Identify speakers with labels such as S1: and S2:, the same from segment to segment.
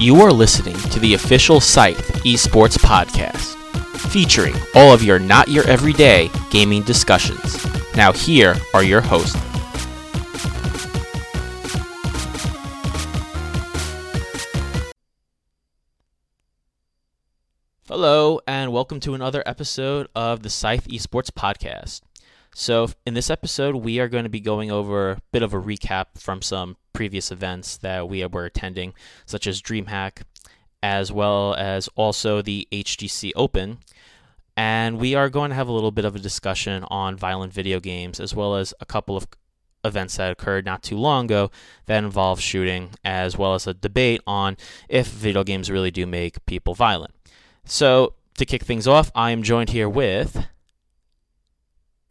S1: You are listening to the official Scythe Esports Podcast, featuring all of your not your everyday gaming discussions. Now, here are your hosts. Hello, and welcome to another episode of the Scythe Esports Podcast. So, in this episode, we are going to be going over a bit of a recap from some previous events that we were attending, such as DreamHack, as well as also the HGC Open. And we are going to have a little bit of a discussion on violent video games, as well as a couple of events that occurred not too long ago that involve shooting, as well as a debate on if video games really do make people violent. So, to kick things off, I am joined here with.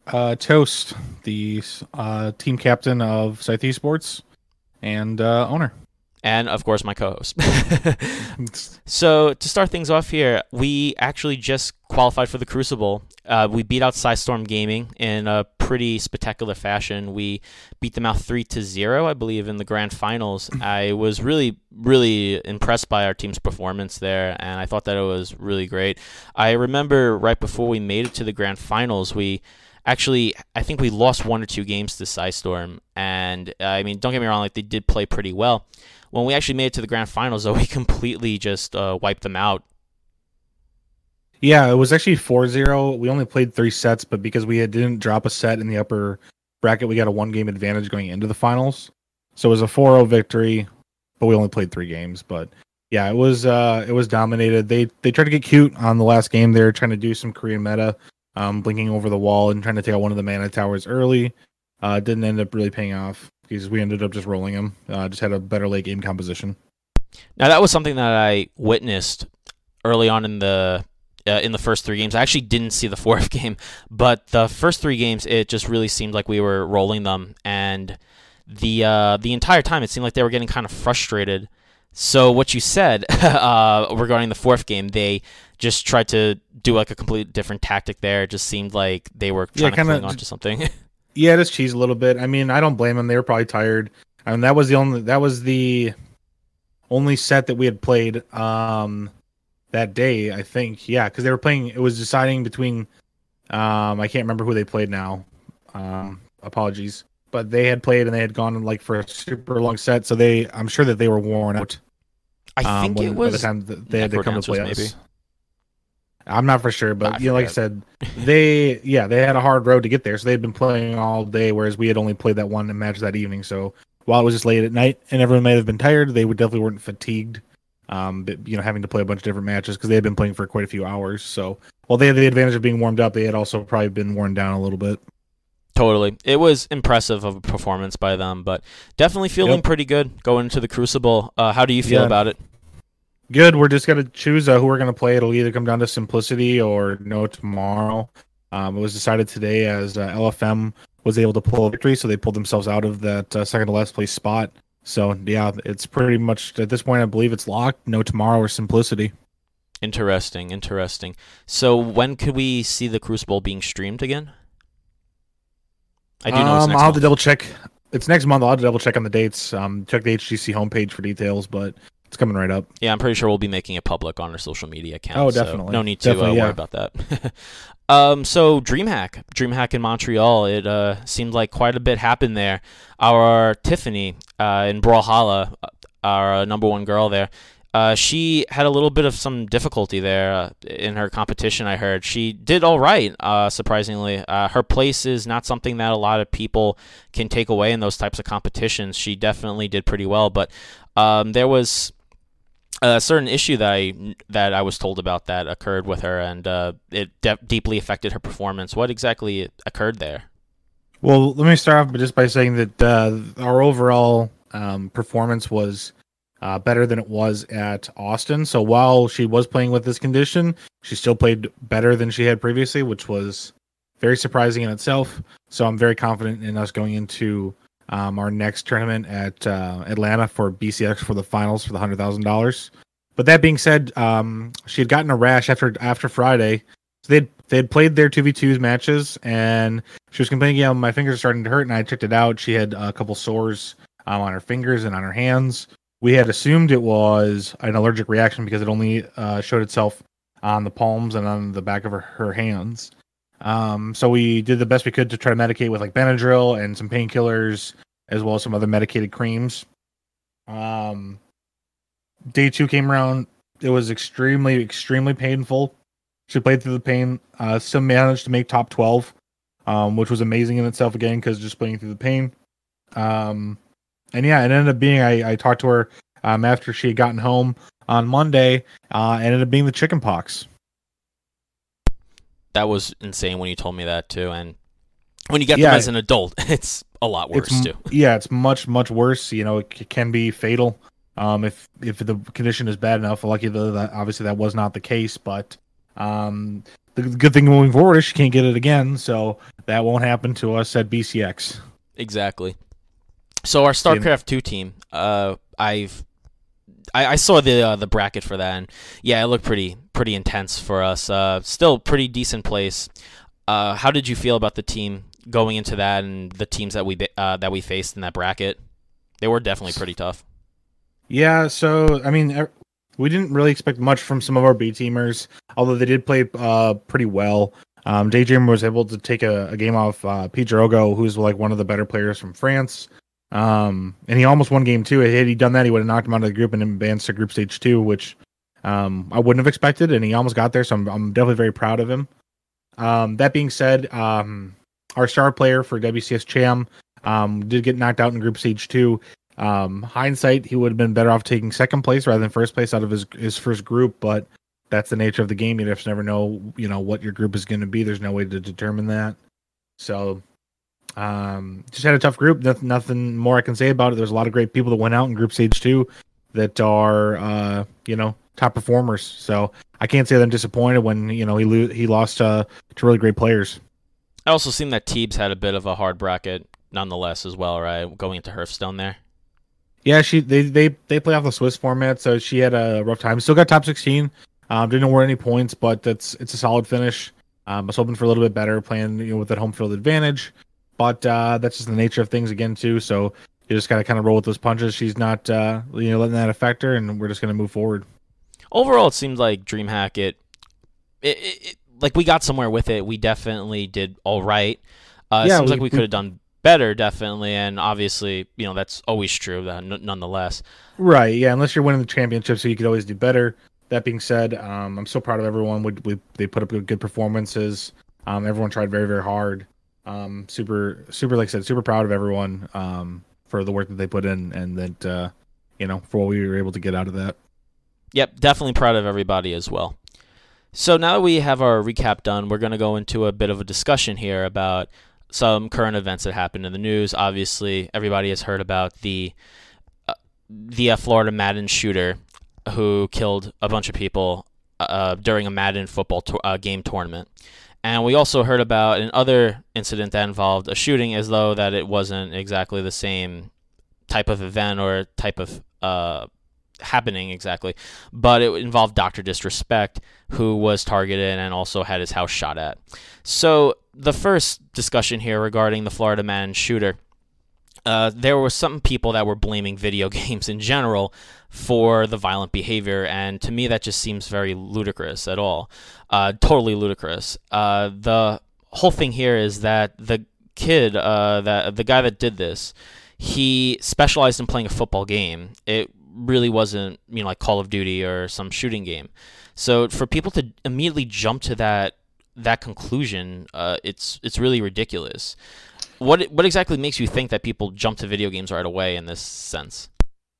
S2: Uh, Toast, the uh, team captain of Scythe Esports and uh, owner.
S1: And of course, my co host. so, to start things off here, we actually just qualified for the Crucible. Uh, we beat out Storm Gaming in a pretty spectacular fashion. We beat them out 3 to 0, I believe, in the grand finals. I was really, really impressed by our team's performance there, and I thought that it was really great. I remember right before we made it to the grand finals, we actually I think we lost one or two games to Storm, and uh, I mean don't get me wrong, like they did play pretty well. When we actually made it to the grand finals, though, we completely just uh, wiped them out.
S2: Yeah, it was actually 4-0. We only played three sets, but because we had, didn't drop a set in the upper bracket, we got a one game advantage going into the finals. So it was a 4-0 victory, but we only played three games. But yeah, it was uh, it was dominated. They they tried to get cute on the last game. They were trying to do some Korean meta um, blinking over the wall and trying to take out one of the mana towers early. Uh, didn't end up really paying off because we ended up just rolling him. Uh, just had a better late game composition.
S1: Now that was something that I witnessed early on in the uh, in the first three games. I actually didn't see the fourth game, but the first three games it just really seemed like we were rolling them, and the uh, the entire time it seemed like they were getting kind of frustrated. So what you said uh, regarding the fourth game, they just tried to do like a complete different tactic there. It just seemed like they were trying yeah, to cling onto something.
S2: yeah, just cheese a little bit. I mean, I don't blame them. They were probably tired. I mean, that was the only that was the only set that we had played um that day. I think, yeah, because they were playing. It was deciding between. Um, I can't remember who they played now. Um, apologies, but they had played and they had gone like for a super long set, so they. I'm sure that they were worn out.
S1: I um, think when, it was
S2: by the time they had to come to play maybe. I'm not for sure, but you know, like I said, they yeah they had a hard road to get there, so they'd been playing all day, whereas we had only played that one match that evening. So while it was just late at night and everyone may have been tired, they would definitely weren't fatigued. Um, but you know, having to play a bunch of different matches because they had been playing for quite a few hours. So while they had the advantage of being warmed up, they had also probably been worn down a little bit.
S1: Totally. It was impressive of a performance by them, but definitely feeling yep. pretty good going into the Crucible. Uh, how do you feel yeah. about it?
S2: Good. We're just gonna choose uh, who we're gonna play. It'll either come down to simplicity or no tomorrow. Um, it was decided today as uh, LFM was able to pull a victory, so they pulled themselves out of that uh, second to last place spot. So yeah, it's pretty much at this point. I believe it's locked. No tomorrow or simplicity.
S1: Interesting. Interesting. So when could we see the Crucible being streamed again?
S2: I do know. Um, I'll have to double check. It's next month. I'll have to double check on the dates. Um, check the HGC homepage for details, but it's coming right up.
S1: Yeah, I'm pretty sure we'll be making it public on our social media account.
S2: Oh, definitely.
S1: So no need to uh, yeah. worry about that. um, so DreamHack, DreamHack in Montreal. It uh, seemed like quite a bit happened there. Our Tiffany uh, in Brawlhalla, uh, our uh, number one girl there. Uh, she had a little bit of some difficulty there uh, in her competition. I heard she did all right, uh, surprisingly. Uh, her place is not something that a lot of people can take away in those types of competitions. She definitely did pretty well, but um, there was a certain issue that I that I was told about that occurred with her, and uh, it de- deeply affected her performance. What exactly occurred there?
S2: Well, let me start off just by saying that uh, our overall um, performance was uh, better than it was at Austin. So while she was playing with this condition, she still played better than she had previously, which was very surprising in itself. So I'm very confident in us going into um, our next tournament at uh, Atlanta for BCX for the finals for the hundred thousand dollars. But that being said, um, she had gotten a rash after after Friday. So they'd they had played their two v twos matches, and she was complaining, "Yeah, my fingers are starting to hurt." And I checked it out. She had a couple sores um, on her fingers and on her hands. we had assumed it was an allergic reaction because it only uh, showed itself on the palms and on the back of her, her hands. Um, so we did the best we could to try to medicate with like Benadryl and some painkillers, as well as some other medicated creams. Um, day two came around. It was extremely, extremely painful. She played through the pain. Uh, still managed to make top twelve, um, which was amazing in itself again because just playing through the pain. Um, and yeah, it ended up being I, I talked to her um, after she had gotten home on Monday. Uh, ended up being the chicken pox.
S1: That was insane when you told me that too, and when you get
S2: Yeah.
S1: them as an adult, it's a lot worse too.
S2: Yeah, it's much much worse. You know, it can be fatal um, if if the condition is bad enough. Lucky though that obviously that was not the case, but um, the good thing moving forward is she can't get it again, so that won't happen to us at BCX.
S1: Exactly. So our StarCraft two team, uh, I've I, I saw the uh, the bracket for that, and yeah, it looked pretty pretty intense for us. Uh, still pretty decent place. Uh, how did you feel about the team going into that and the teams that we uh, that we faced in that bracket? They were definitely pretty tough.
S2: Yeah, so I mean, we didn't really expect much from some of our B teamers, although they did play uh, pretty well. Um, Daydream was able to take a, a game off uh, Pete Drogo, who's like one of the better players from France. Um, and he almost won game two. Had he done that, he would have knocked him out of the group and advanced to group stage two, which um, I wouldn't have expected. And he almost got there, so I'm, I'm definitely very proud of him. Um, that being said, um, our star player for WCS Cham um, did get knocked out in group stage two. Um, hindsight, he would have been better off taking second place rather than first place out of his his first group, but that's the nature of the game. You just never know, you know, what your group is going to be. There's no way to determine that. So, um, just had a tough group. Nothing, nothing more I can say about it. There's a lot of great people that went out in group stage two that are, uh, you know, top performers. So I can't say that I'm disappointed when you know he lo- he lost uh, to really great players.
S1: I also seen that Teebs had a bit of a hard bracket, nonetheless, as well, right? Going into Hearthstone there.
S2: Yeah, she they they they play off the Swiss format, so she had a rough time. Still got top sixteen. Um, didn't award any points, but that's it's a solid finish. Um, I was hoping for a little bit better, playing you know with that home field advantage, but uh, that's just the nature of things again too. So you just gotta kind of roll with those punches. She's not uh, you know letting that affect her, and we're just gonna move forward.
S1: overall it seemed like DreamHack it, it, it, like we got somewhere with it. We definitely did all right. Uh, it
S2: Yeah,
S1: seems like
S2: we-
S1: we could have done better, definitely, and obviously, you know, that's always true. That n- nonetheless,
S2: Right. Yeah. Unless you're winning the championship, so you could always do better. That being said, um, I'm so proud of everyone. We, we they put up good performances. Um, everyone tried very very hard. Um, super super like I said, super proud of everyone um, for the work that they put in and that uh, you know for what we were able to get out of that.
S1: yep, definitely proud of everybody as well. So now that we have our recap done, we're going to go into a bit of a discussion here about some current events that happened in the news. Obviously, everybody has heard about the uh, the uh, Florida Madden shooter who killed a bunch of people uh, during a Madden football to- uh, game tournament. And we also heard about another incident that involved a shooting, as though that it wasn't exactly the same type of event or type of uh, happening exactly, but it involved Doctor Disrespect, who was targeted and also had his house shot at. So the first discussion here regarding the Florida man shooter, uh, there were some people that were blaming video games in general for the violent behavior, and to me that just seems very ludicrous at all. Uh, totally ludicrous. Uh, the whole thing here is that the kid, uh, that the guy that did this, he specialized in playing a football game. It really wasn't, you know, like Call of Duty or some shooting game. So for people to immediately jump to that that conclusion, uh, it's it's really ridiculous. What what exactly makes you think that people jump to video games right away in this sense?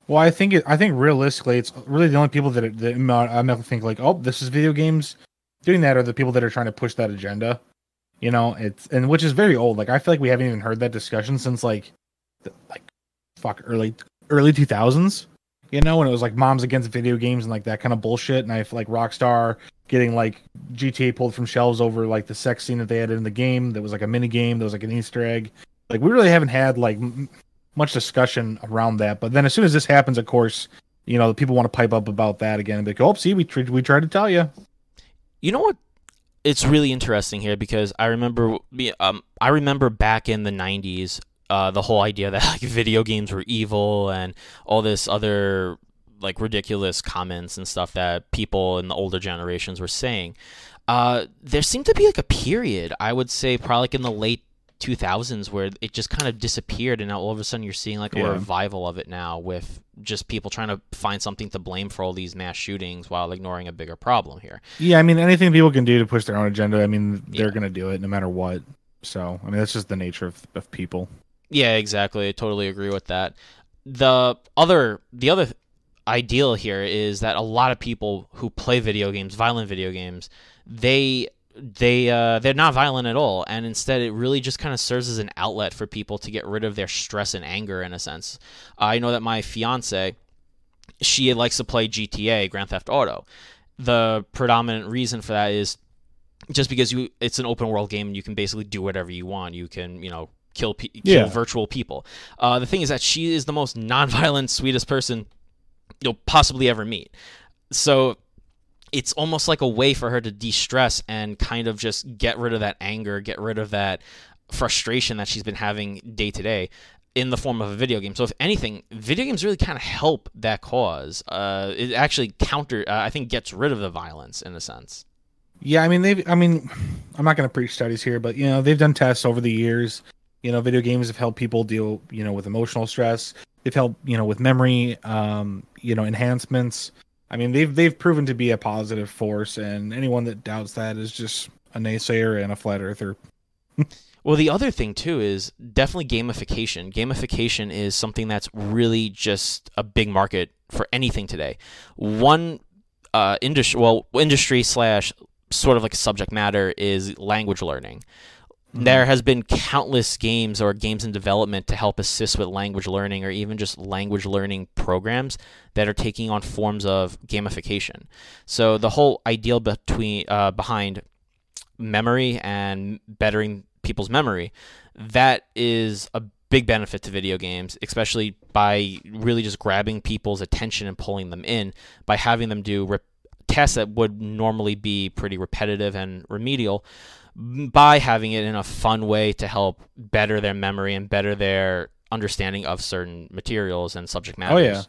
S2: Well, I think it, I think realistically, it's really the only people that, that I'm not- think like, oh, this is video games doing that are the people that are trying to push that agenda. You know, it's and which is very old. Like I feel like we haven't even heard that discussion since like, the, like, fuck early early two thousands. You know, when it was like moms against video games and like that kind of bullshit. And I feel like Rockstar getting like GTA pulled from shelves over like the sex scene that they had in the game. That was like a mini game. That was like an Easter egg. Like we really haven't had like m- much discussion around that. But then as soon as this happens, of course, you know, the people want to pipe up about that again and be like, "Oh, see, we tr- we tried to tell you."
S1: You know what? It's really interesting here because I remember um I remember back in the 90s uh, the whole idea that like video games were evil and all this other like ridiculous comments and stuff that people in the older generations were saying. Uh, there seemed to be like a period, I would say, probably like in the late 2000s, where it just kind of disappeared, and now all of a sudden you're seeing like a
S2: Yeah.
S1: revival of it now with just people trying to find something to blame for all these mass shootings while ignoring a bigger problem here.
S2: Yeah, I mean anything people can do to push their own agenda. I mean they're
S1: Yeah.
S2: gonna do it no matter what. So I mean that's just the nature of, of people.
S1: Yeah, exactly. I totally agree with that. The other the other ideal here is that a lot of people who play video games, violent video games, they they uh, they're not violent at all, and instead it really just kind of serves as an outlet for people to get rid of their stress and anger in a sense. I know that my fiance, she likes to play GTA, Grand Theft Auto. The predominant reason for that is just because you it's an open world game and you can basically do whatever you want. You can, you know, kill pe- kill
S2: Yeah.
S1: virtual people. Uh, the thing is that she is the most non-violent, sweetest person you'll possibly ever meet. So it's almost like a way for her to de-stress and kind of just get rid of that anger, get rid of that frustration that she's been having day to day in the form of a video game. So if anything, video games really kind of help that cause. Uh, it actually counter, uh, I think, gets rid of the violence in a sense.
S2: Yeah, I mean they've I mean I'm not gonna preach studies here, but you know, they've done tests over the years. You know, video games have helped people deal, you know, with emotional stress. They've helped, you know, with memory, um, you know, enhancements. I mean, they've they've proven to be a positive force, and anyone that doubts that is just a naysayer and a flat earther.
S1: Well, the other thing too is definitely gamification. Gamification is something that's really just a big market for anything today. One uh, industry, well, industry slash sort of like a subject matter is language learning. There has been countless games or games in development to help assist with language learning or even just language learning programs that are taking on forms of gamification. So the whole ideal between uh, behind memory and bettering people's memory, that is a big benefit to video games, especially by really just grabbing people's attention and pulling them in by having them do tasks that would normally be pretty repetitive and remedial by having it in a fun way to help better their memory and better their understanding of certain materials and subject matters.
S2: Oh yeah,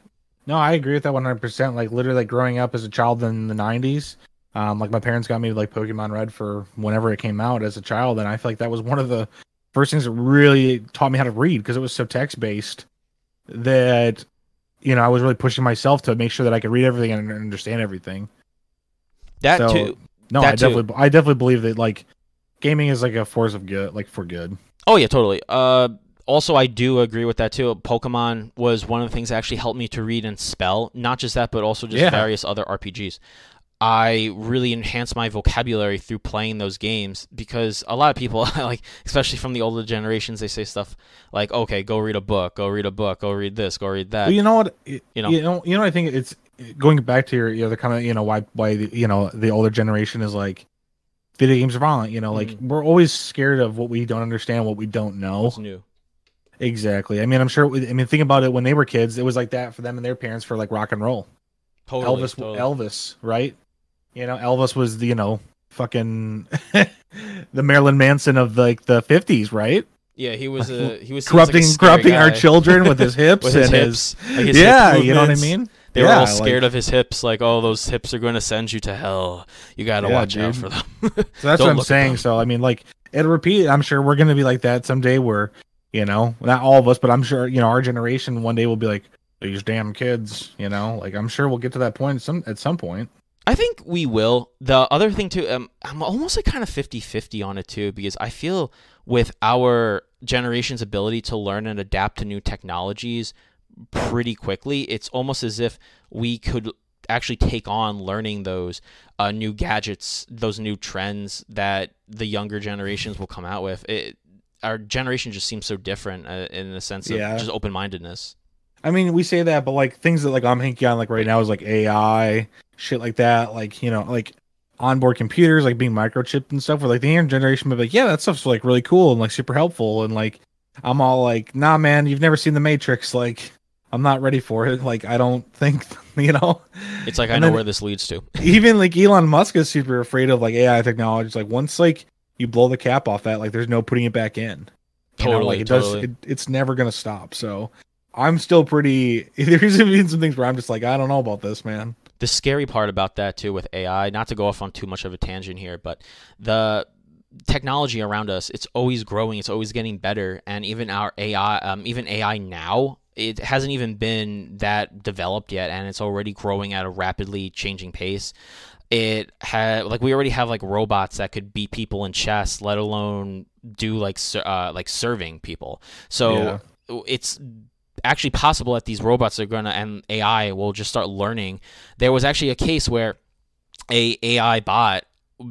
S2: no, I agree with that 100. percent Like literally, like growing up as a child in the 90s, um, like my parents got me like Pokemon Red for whenever it came out as a child, and I feel like that was one of the first things that really taught me how to read because it was so text based that you know I was really pushing myself to make sure that I could read everything and understand everything.
S1: That
S2: So,
S1: too.
S2: No,
S1: That
S2: I
S1: too.
S2: definitely, I definitely believe that like gaming is like a force of good, like for good.
S1: Oh yeah, totally. Uh, also, I do agree with that too. Pokemon was one of the things that actually helped me to read and spell. Not just that, but also just
S2: Yeah.
S1: various other RPGs. I really enhanced my vocabulary through playing those games because a lot of people, like especially from the older generations, they say stuff like, "Okay, go read a book, go read a book, go read this, go read that."
S2: But you know what? You
S1: you know.
S2: you know, you know. I think it's going back to your, you know, the kind of, you know, why, why, the, you know, the older generation is like, video games are violent. You know, like
S1: Mhm.
S2: we're always scared of what we don't understand, what we don't know.
S1: What's new?
S2: Exactly. I mean, I'm sure. I mean, think about it. When they were kids, it was like that for them and their parents for like rock and roll.
S1: Totally,
S2: Elvis,
S1: totally.
S2: Elvis, right? You know, Elvis was the, you know, fucking the Marilyn Manson of like the 50s, right?
S1: yeah, he was a he was
S2: corrupting,
S1: like
S2: corrupting our children with his hips
S1: with his
S2: and
S1: hips.
S2: his,
S1: Like his
S2: yeah, you know what I mean.
S1: They
S2: yeah,
S1: were all
S2: like-
S1: scared of his hips, like, oh, those hips are going to send you to hell. You got to
S2: Yeah,
S1: watch out for them.
S2: So that's what I'm saying. So I mean, like it'll repeat. I'm sure we're gonna be like that someday. Where you know, not all of us, but I'm sure you know our generation one day will be like these damn kids. You know, like I'm sure we'll get to that point some at some point.
S1: I think we will. The other thing too, um, I'm almost like kind of 50-50 on it too, because I feel with our generation's ability to learn and adapt to new technologies pretty quickly, it's almost as if we could actually take on learning those uh, new gadgets, those new trends that the younger generations will come out with. It, our generation just seems so different uh, in the sense of
S2: Yeah.
S1: just open mindedness.
S2: I mean, we say that, but like things that like I'm thinking on like right now is like AI shit like that. Like you know, like onboard computers like being microchipped and stuff. Where like the younger generation would be like, yeah, that stuff's like really cool and like super helpful. And like I'm all like, nah, man, you've never seen the Matrix. Like I'm not ready for it. Like I don't think you know.
S1: It's like I
S2: And
S1: know
S2: then-
S1: where this leads to.
S2: even like Elon Musk is super afraid of like AI technology. It's like once like you blow the cap off that, like there's no putting it back in. You know,
S1: Totally,
S2: like it
S1: totally.
S2: does. It, it's never gonna stop. So I'm still pretty. There's even some things where I'm just like, I don't know about this, man.
S1: the scary part about that too with AI, not to go off on too much of a tangent here, but the technology around us, it's always growing, it's always getting better, and even our AI, um, even AI now, it hasn't even been that developed yet, and it's already growing at a rapidly changing pace. It had like we already have like robots that could beat people in chess, let alone do like uh, like serving people. So it's actually possible that these robots are gonna and AI will just start learning. There was actually a case where a AI bot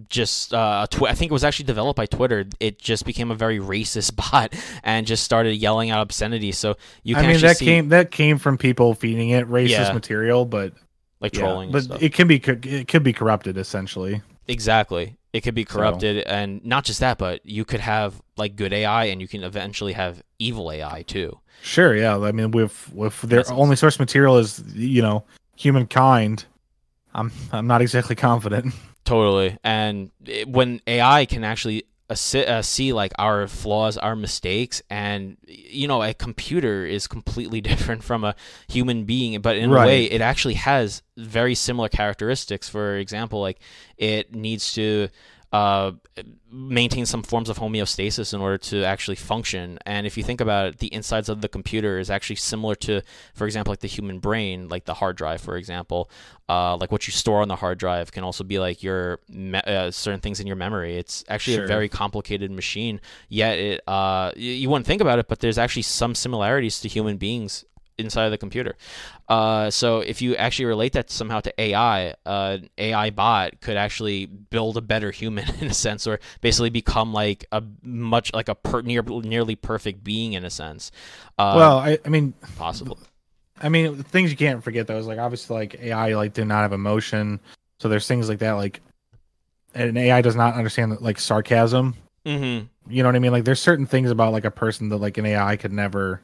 S1: just uh, tw- I think it was actually developed by Twitter. It just became a very racist bot and just started yelling out obscenity. So you can I
S2: mean,
S1: actually
S2: that
S1: see
S2: came that came from people feeding it racist
S1: Yeah.
S2: material, but
S1: like
S2: yeah,
S1: trolling.
S2: but it can be it could be corrupted essentially.
S1: Exactly. It could be
S2: So-
S1: corrupted, and not just that, but you could have like good AI, and you can eventually have evil AI too.
S2: Sure, yeah. I mean, with with their
S1: That's
S2: only source material is you know humankind. I'm I'm not exactly confident.
S1: Totally. And it, when AI can actually assi- uh, see like our flaws, our mistakes, and you know, a computer is completely different from a human being, but in a way, it actually has very similar characteristics. For example, like it needs to uh, maintain some forms of homeostasis in order to actually function. And if you think about it, the insides of the computer is actually similar to, for example, like the human brain, like the hard drive, for example. Uh, like what you store on the hard drive can also be like your me- uh, certain things in your memory. It's actually
S2: Sure.
S1: a very complicated machine. Yet it, uh, you, you wouldn't think about it, but there's actually some similarities to human beings inside of the computer. Uh, so if you actually relate that somehow to AI, uh, AI bot could actually build a better human in a sense, or basically become like a much like a per, near nearly perfect being in a sense. Uh,
S2: well, I, I mean,
S1: possible.
S2: I mean, the things you can't forget though is like obviously like AI like did not have emotion, so there's things like that like an AI does not understand like sarcasm.
S1: Mm-hmm.
S2: You know what I mean? Like there's certain things about like a person that like an AI could never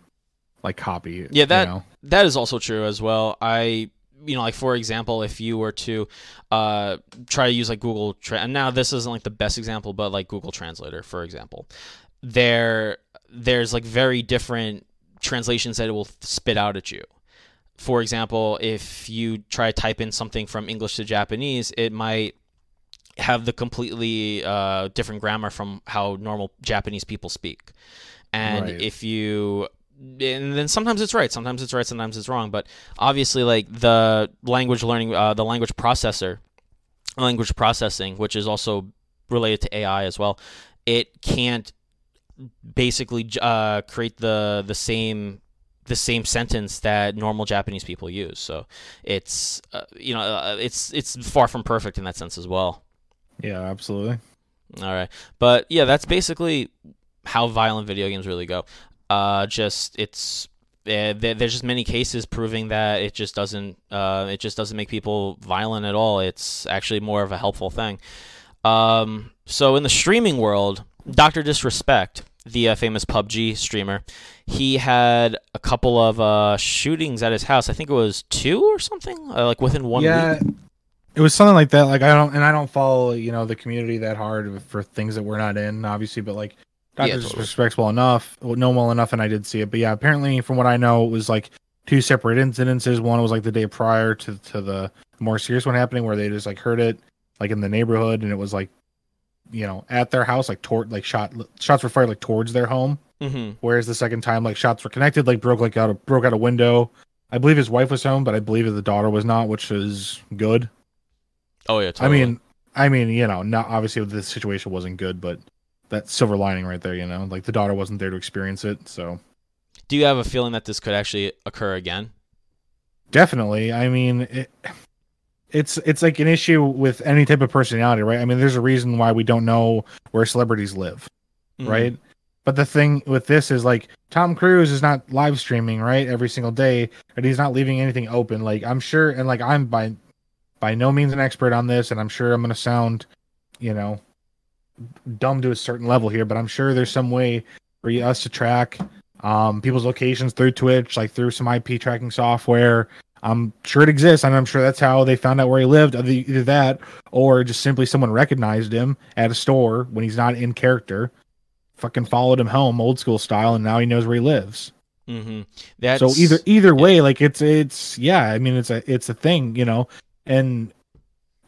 S2: like copy.
S1: Yeah, that-
S2: you know?
S1: That is also true as well. I, you know, like for example, if you were to uh, try to use like Google, Tra- and now this isn't like the best example, but like Google Translator, for example, there, there's like very different translations that it will spit out at you. For example, if you try to type in something from English to Japanese, it might have the completely uh, different grammar from how normal Japanese people speak. And
S2: Right.
S1: if you and then sometimes it's right, sometimes it's right, sometimes it's wrong. But obviously, like the language learning, uh, the language processor, language processing, which is also related to AI as well, it can't basically uh, create the the same the same sentence that normal Japanese people use. So it's uh, you know uh, it's it's far from perfect in that sense as well.
S2: yeah, absolutely.
S1: All right, but yeah, that's basically how violent video games really go. Uh, just it's uh, there's just many cases proving that it just doesn't uh, it just doesn't make people violent at all. It's actually more of a helpful thing. Um, so in the streaming world, Doctor Disrespect, the uh, famous PUBG streamer, he had a couple of uh, shootings at his house. I think it was two or something, uh, like within one
S2: yeah,
S1: week.
S2: it was something like that. Like I don't, and I don't follow you know the community that hard for things that we're not in, obviously. But like Doctor
S1: Yeah, totally.
S2: Enough, well, know well enough, and I did see it. But yeah, apparently from what I know, it was like two separate incidences. One was like the day prior to to the more serious one happening, where they just like heard it like in the neighborhood, and it was like you know at their house, like toward like shot shots were fired like towards their home.
S1: Mm-hmm.
S2: Whereas the second time, like shots were connected, like broke like out a broke out a window. I believe his wife was home, but I believe the daughter was not, which is good.
S1: Oh yeah, totally.
S2: I mean, I mean, you know, not obviously the situation wasn't good, but that silver lining right there, you know, like the daughter wasn't there to experience it, so
S1: do you have a feeling that this could actually occur again?
S2: definitely. I mean, it, it's it's like an issue with any type of personality, right? I mean, there's a reason why we don't know where celebrities live,
S1: Mhm.
S2: right? But the thing with this is like Tom Cruise is not live streaming, right, every single day, and he's not leaving anything open. Like I'm sure, and like I'm by by no means an expert on this, and I'm sure I'm gonna sound, you know, dumb to a certain level here, but I'm sure there's some way for us to track um people's locations through Twitch, like through some IP tracking software. I'm sure it exists, and I'm sure that's how they found out where he lived. Either that, or just simply someone recognized him at a store when he's not in character fucking followed him home, old school style, and now he knows where he lives.
S1: Mm-hmm. That's
S2: so either either way, like it's it's yeah, I mean it's a it's a thing, you know, and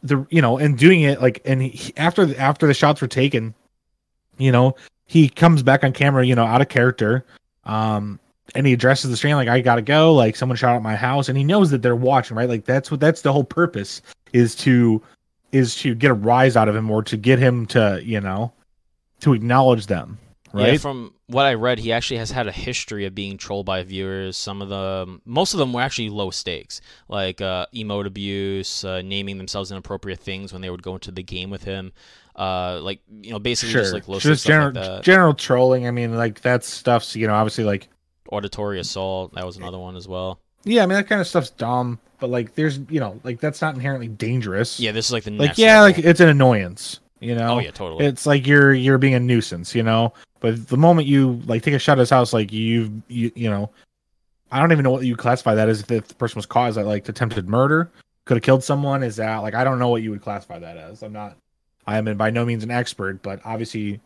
S2: the you know and doing it like and he, after after the shots were taken, you know, he comes back on camera, you know, out of character, um, and he addresses the stream like I gotta go, like someone shot at my house, and he knows that they're watching, right? Like that's what that's the whole purpose is to is to get a rise out of him or to get him to you know to acknowledge them right
S1: Yeah, from what I read, he actually has had a history of being trolled by viewers. Some of them, most of them were actually low stakes, like uh, emote abuse, uh, naming themselves inappropriate things when they would go into the game with him. Uh, like you know, basically
S2: sure
S1: just like low
S2: just
S1: stakes
S2: general
S1: like
S2: general trolling i mean like that stuff's you know obviously like
S1: Auditory assault, that was another one as well.
S2: yeah i mean that kind of stuff's dumb but like there's you know like that's not inherently dangerous
S1: Yeah, this is like the
S2: like yeah
S1: level.
S2: like it's an annoyance you know?
S1: Oh yeah, totally.
S2: it's like you're you're being a nuisance you know? But the moment you like take a shot at his house like you've you you know i don't even know what you classify that as if the person was caught. As that like attempted murder? Could have killed someone? Is that like i don't know what you would classify that as. I'm not i am by no means an expert but obviously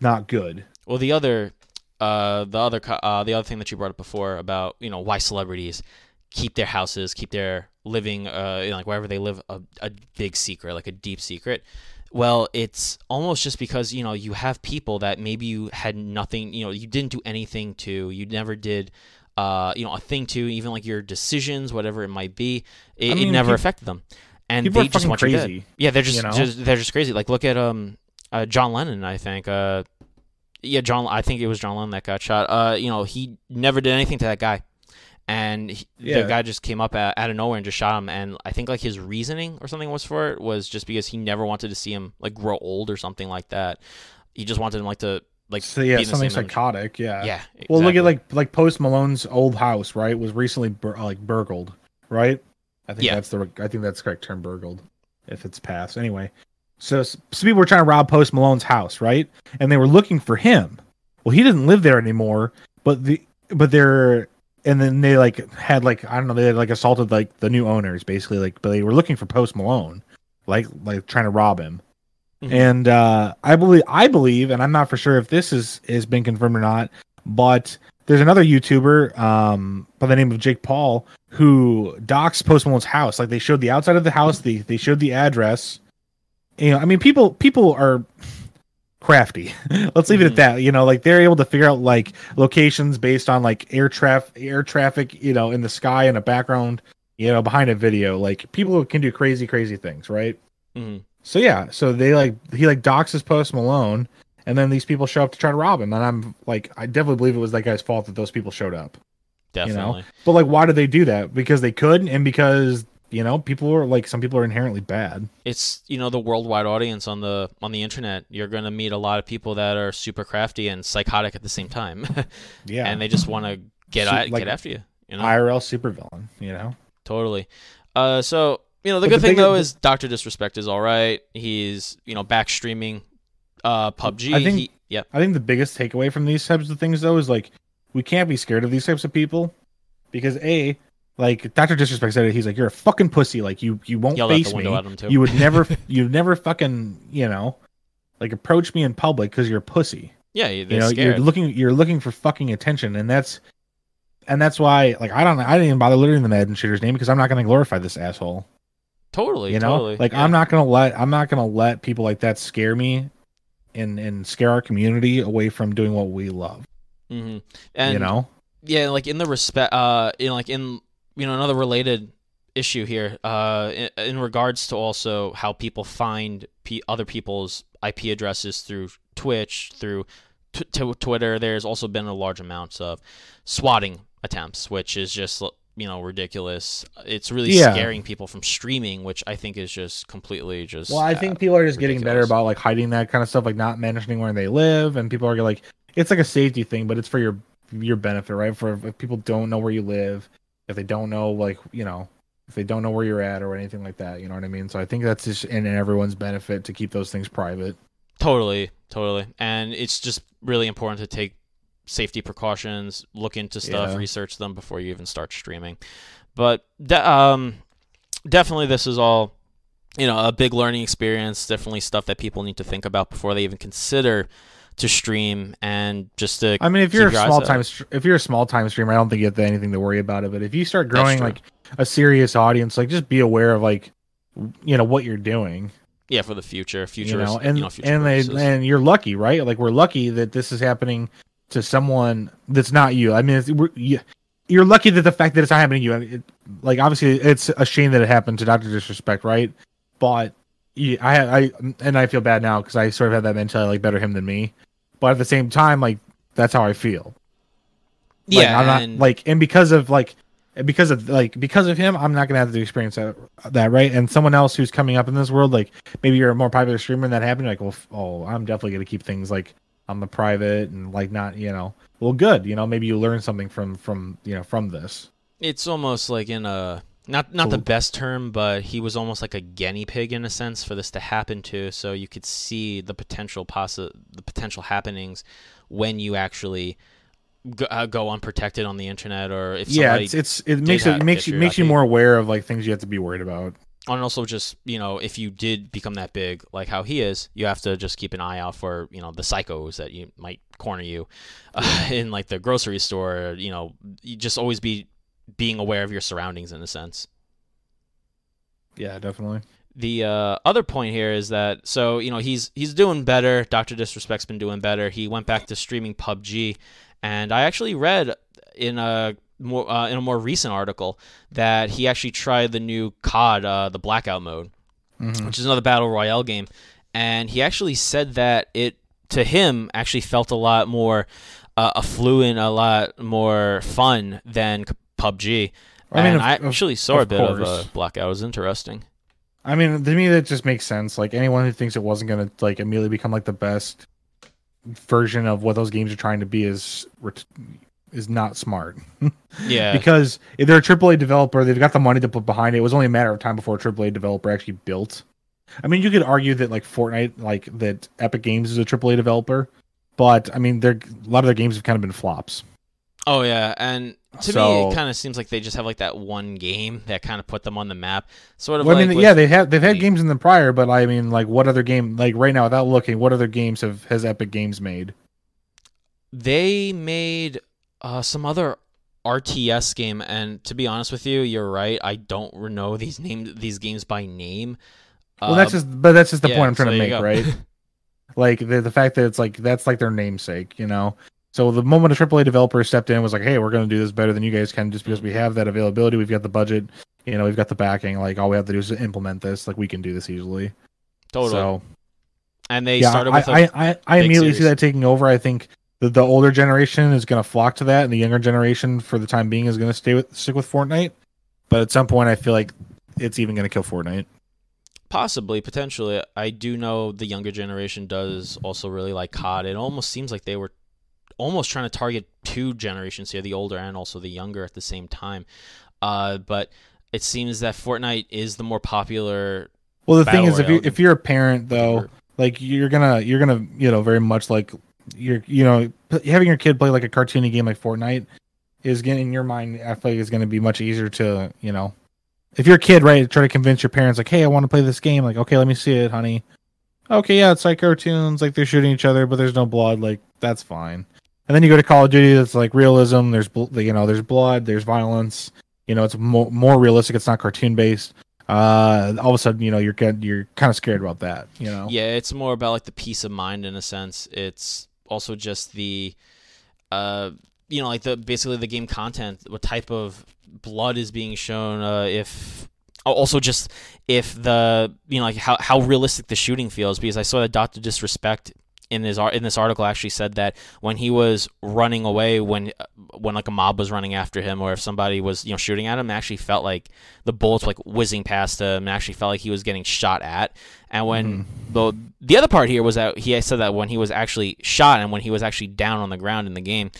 S2: not good.
S1: Well, the other, uh, the other, uh, the other thing that you brought up before about you know why celebrities keep their houses, keep their living, uh, you know, like wherever they live, a, a big secret, like a deep secret. Well, it's almost just because you know you have people that maybe you had nothing, you know, you didn't do anything to, you never did. Uh, you know, a thing to even like your decisions, whatever it might be, it,
S2: I mean,
S1: it never
S2: peop-
S1: affected them, and
S2: people
S1: they just want you dead.
S2: crazy
S1: Yeah, they're just,
S2: you know?
S1: just they're just crazy. Like look at um uh, John Lennon. I think uh yeah John. I think it was John Lennon that got shot. Uh you know he never did anything to that guy, and he,
S2: Yeah.
S1: the guy just came up out, out of nowhere and just shot him. And I think like his reasoning or something was for it was just because he never wanted to see him like grow old or something like that. He just wanted him like to like
S2: so yeah
S1: be in the
S2: something
S1: same image.
S2: psychotic yeah
S1: Yeah.
S2: well look at like like post malone's old house right was recently bur- uh, like burgled right i think
S1: Yeah.
S2: that's the i think that's the correct term burgled if it's passed anyway so, so people were trying to rob post malone's house right and they were looking for him well he didn't live there anymore but the but they're and then they like had like i don't know they had like assaulted like the new owners basically like but they were looking for post malone like like trying to rob him.
S1: Mhm.
S2: and uh i believe i believe and i'm not for sure if this is has been confirmed or not but there's another youtuber um by the name of jake paul who docs post malone's house. Like they showed the outside of the house they they showed the address. You know i mean people people are crafty let's leave it
S1: Mhm.
S2: at that you know like they're able to figure out like locations based on like air traffic air traffic you know in the sky and a background you know behind a video like people can do crazy crazy things right
S1: Mhm.
S2: so yeah, so they like he like doxes Post Malone, and then these people show up to try to rob him, and I'm like, I definitely believe it was that guy's fault that those people showed up.
S1: definitely.
S2: But like, why did they do that? Because they could, and because you know people are like some people are inherently bad.
S1: it's you know the worldwide audience on the on the internet you're going to meet a lot of people that are super crafty and psychotic at the same time
S2: Yeah,
S1: and they just want to get at,
S2: like
S1: get after you you know
S2: IRL supervillain. You know,
S1: totally uh so you know the
S2: But
S1: good
S2: the
S1: thing though is Dr. Disrespect is all right he's you know back streaming uh PUBG
S2: I think-
S1: he, yeah
S2: I think the biggest takeaway from these types of things though is like we can't be scared of these types of people because a like Doctor Disrespect said it. He's like, you're a fucking pussy. Like you you won't face me. you would never you'd never fucking you know like approach me in public because you're a pussy
S1: yeah
S2: you know
S1: scared
S2: you're looking you're looking for fucking attention and that's and that's why like i don't i didn't even bother learning the Madden shooter's name because i'm not going to glorify this asshole
S1: totally
S2: you know
S1: totally
S2: like
S1: yeah.
S2: i'm not going to let i'm not going to let people like that scare me and and scare our community away from doing what we love
S1: Mhm. and
S2: you know
S1: yeah like in the respect uh in like in you know another related issue here uh in, in regards to also how people find p- other people's ip addresses through twitch through t- t- twitter. There's also been a large amount of swatting attempts which is just you know ridiculous. It's really
S2: Yeah.
S1: scaring people from streaming which i think is just completely just
S2: well i
S1: uh,
S2: think people are just getting better about like hiding that kind of stuff like not mentioning where they live and people are like it's like a safety thing but it's for your your benefit right? For if people don't know where you live if they don't know like you know if they don't know where you're at or anything like that you know what i mean so i think that's just in everyone's benefit to keep those things private
S1: Totally, totally. And it's just really important to take safety precautions, look into stuff,
S2: Yeah.
S1: research them before you even start streaming. But de- um, definitely, this is all you know a big learning experience. Definitely stuff that people need to think about before they even consider to stream and just to.
S2: I mean, if you're a
S1: keep your eyes
S2: small time, if you're a small time streamer, I don't think you have anything to worry about it. But if you start growing like a serious audience, like just be aware of like, you know, what you're doing.
S1: yeah, for the future, future,
S2: you know, and
S1: you know, future
S2: and they, and you're lucky, right? Like we're lucky that this is happening to someone that's not you. I mean, it's, we're, you, you're lucky that the fact that it's not happening to you. I mean, It, like obviously, it's a shame that it happened to Doctor Disrespect, right? But yeah, I, I and I feel bad now because I sort of had that mentality, like better him than me. But at the same time, like that's how I feel. Like,
S1: yeah,
S2: I'm not
S1: and
S2: like, and because of like, because of like, because of him, I'm not gonna have to experience that, that right. And someone else who's coming up in this world, like maybe you're a more popular streamer, and that happened, like, well, f- oh, I'm definitely gonna keep things like on the private and like not, you know, well, good, you know, maybe you learn something from from you know from this.
S1: it's almost like in a not not the best term, but he was almost like a guinea pig in a sense for this to happen to. So you could see the potential possi- the potential happenings when you actually go, uh, go unprotected on the internet, or if
S2: yeah, it's it's it makes it makes you makes you more aware of like things you have to be worried about.
S1: and also just you know if you did become that big like how he is you have to just keep an eye out for you know the psychos that you might corner you uh, in like the grocery store you know you just always be being aware of your surroundings in a sense
S2: Yeah, definitely.
S1: the uh, other point here is that so you know he's he's doing better dr disrespect's been doing better he went back to streaming pubg and i actually read in a more uh, in a more recent article that he actually tried the new cod uh, the blackout mode
S2: Mhm.
S1: which is another battle royale game and he actually said that it to him actually felt a lot more uh, affluent a lot more fun than pubg
S2: I mean, of-
S1: I
S2: of-
S1: actually saw a
S2: of
S1: bit of
S2: uh,
S1: a blackout. It was interesting.
S2: I mean, to me, that just makes sense. Like anyone who thinks it wasn't gonna like immediately become like the best version of what those games are trying to be is is not smart.
S1: Yeah,
S2: because if they're a AAA developer, they've got the money to put behind it. It was only a matter of time before a AAA developer actually built. I mean, you could argue that like Fortnite, like that Epic Games is a AAA developer, but I mean, they're a lot of their games have kind of been flops.
S1: Oh yeah, and to me it kind of seems like they just have like that one game that kind of put them on the map. Sort of
S2: Well, I mean,
S1: with-
S2: yeah, they have they've had games in the prior, but I mean, like, what other game? Like right now, without looking, what other games have has Epic Games made?
S1: they made uh, some other RTS game, and to be honest with you, you're right. I don't know these names these games by name.
S2: Well, that's
S1: Uh,
S2: just, but that's just the
S1: yeah,
S2: point I'm
S1: so
S2: trying to make, right? like the the fact that it's like that's like their namesake, you know. So the moment a AAA developer stepped in, was like, "Hey, we're going to do this better than you guys can, just because we have that availability, we've got the budget, you know, we've got the backing. Like all we have to do is implement this. Like we can do this easily."
S1: totally.
S2: So
S1: and they
S2: yeah,
S1: started
S2: I
S1: with
S2: I,
S1: big
S2: immediately see that taking over. I think the, the older generation is going to flock to that, and the younger generation, for the time being, is going to stay with stick with Fortnite. But at some point, I feel like it's even going to kill Fortnite.
S1: Possibly, potentially. I do know the younger generation does also really like COD. It almost seems like they were almost trying to target two generations here, the older and also the younger at the same time. Uh, but it seems that Fortnite is the more popular.
S2: Well, the thing is, if you if you're a parent though, like you're gonna you're gonna you know very much like you're you know having your kid play like a cartoony game like Fortnite is getting in your mind. I feel like is going to be much easier to you know if you're a kid, right? Try to convince your parents like, hey, I want to play this game. Like, okay, let me see it, honey. Okay, yeah, it's like cartoons, like they're shooting each other, but there's no blood. Like that's fine. And then you go to Call of Duty, that's like realism. There's you know, there's blood, there's violence. You know, it's more more realistic. It's not cartoon based. Uh, all of a sudden, you know, you're you're kind of scared about that. You know,
S1: Yeah, it's more about like the peace of mind in a sense. It's also just the, uh, you know, like the basically the game content, what type of blood is being shown, uh, if also just if the you know like how how realistic the shooting feels. Because I saw that Doctor Disrespect in his in this article actually said that when he was running away when uh, when like a mob was running after him or if somebody was you know shooting at him it actually felt like the bullets were, like whizzing past him and actually felt like he was getting shot at. And when the the other part here was that he said that when he was actually shot and when he was actually down on the ground in the game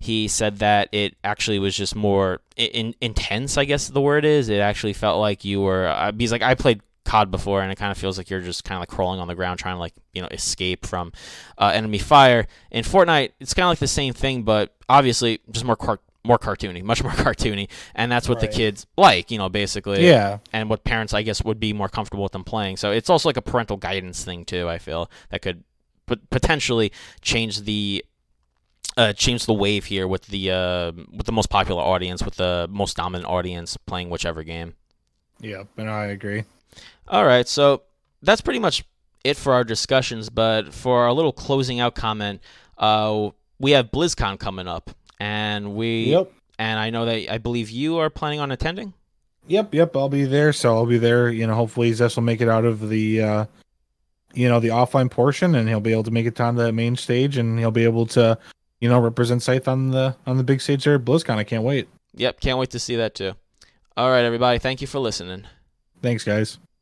S1: he said that it actually was just more in, intense i guess the word is. It actually felt like you were uh, because like i played COD before, and it kind of feels like you're just kind of like crawling on the ground, trying to like you know escape from uh, enemy fire. In Fortnite, it's kind of like the same thing, but obviously just more car- more cartoony, much more cartoony, and that's what
S2: Right.
S1: the kids like, you know, basically.
S2: yeah,
S1: And what parents, I guess, would be more comfortable with them playing. So it's also like a parental guidance thing too. I feel that could pot- potentially change the uh, change the wave here with the uh, with the most popular audience, with the most dominant audience playing whichever game.
S2: Yeah, and I agree.
S1: All right, so that's pretty much it for our discussions. But for our little closing out comment, uh, we have BlizzCon coming up, and we
S2: Yep.
S1: and I know that I believe you are planning on attending.
S2: Yep, yep, I'll be there. So I'll be there. You know, hopefully Zess will make it out of the, uh, you know, the offline portion, and he'll be able to make it on the main stage, and he'll be able to, you know, represent Scythe on the on the big stage there at BlizzCon. I can't wait.
S1: Yep, can't wait to see that too. All right, everybody, thank you for listening.
S2: Thanks, guys.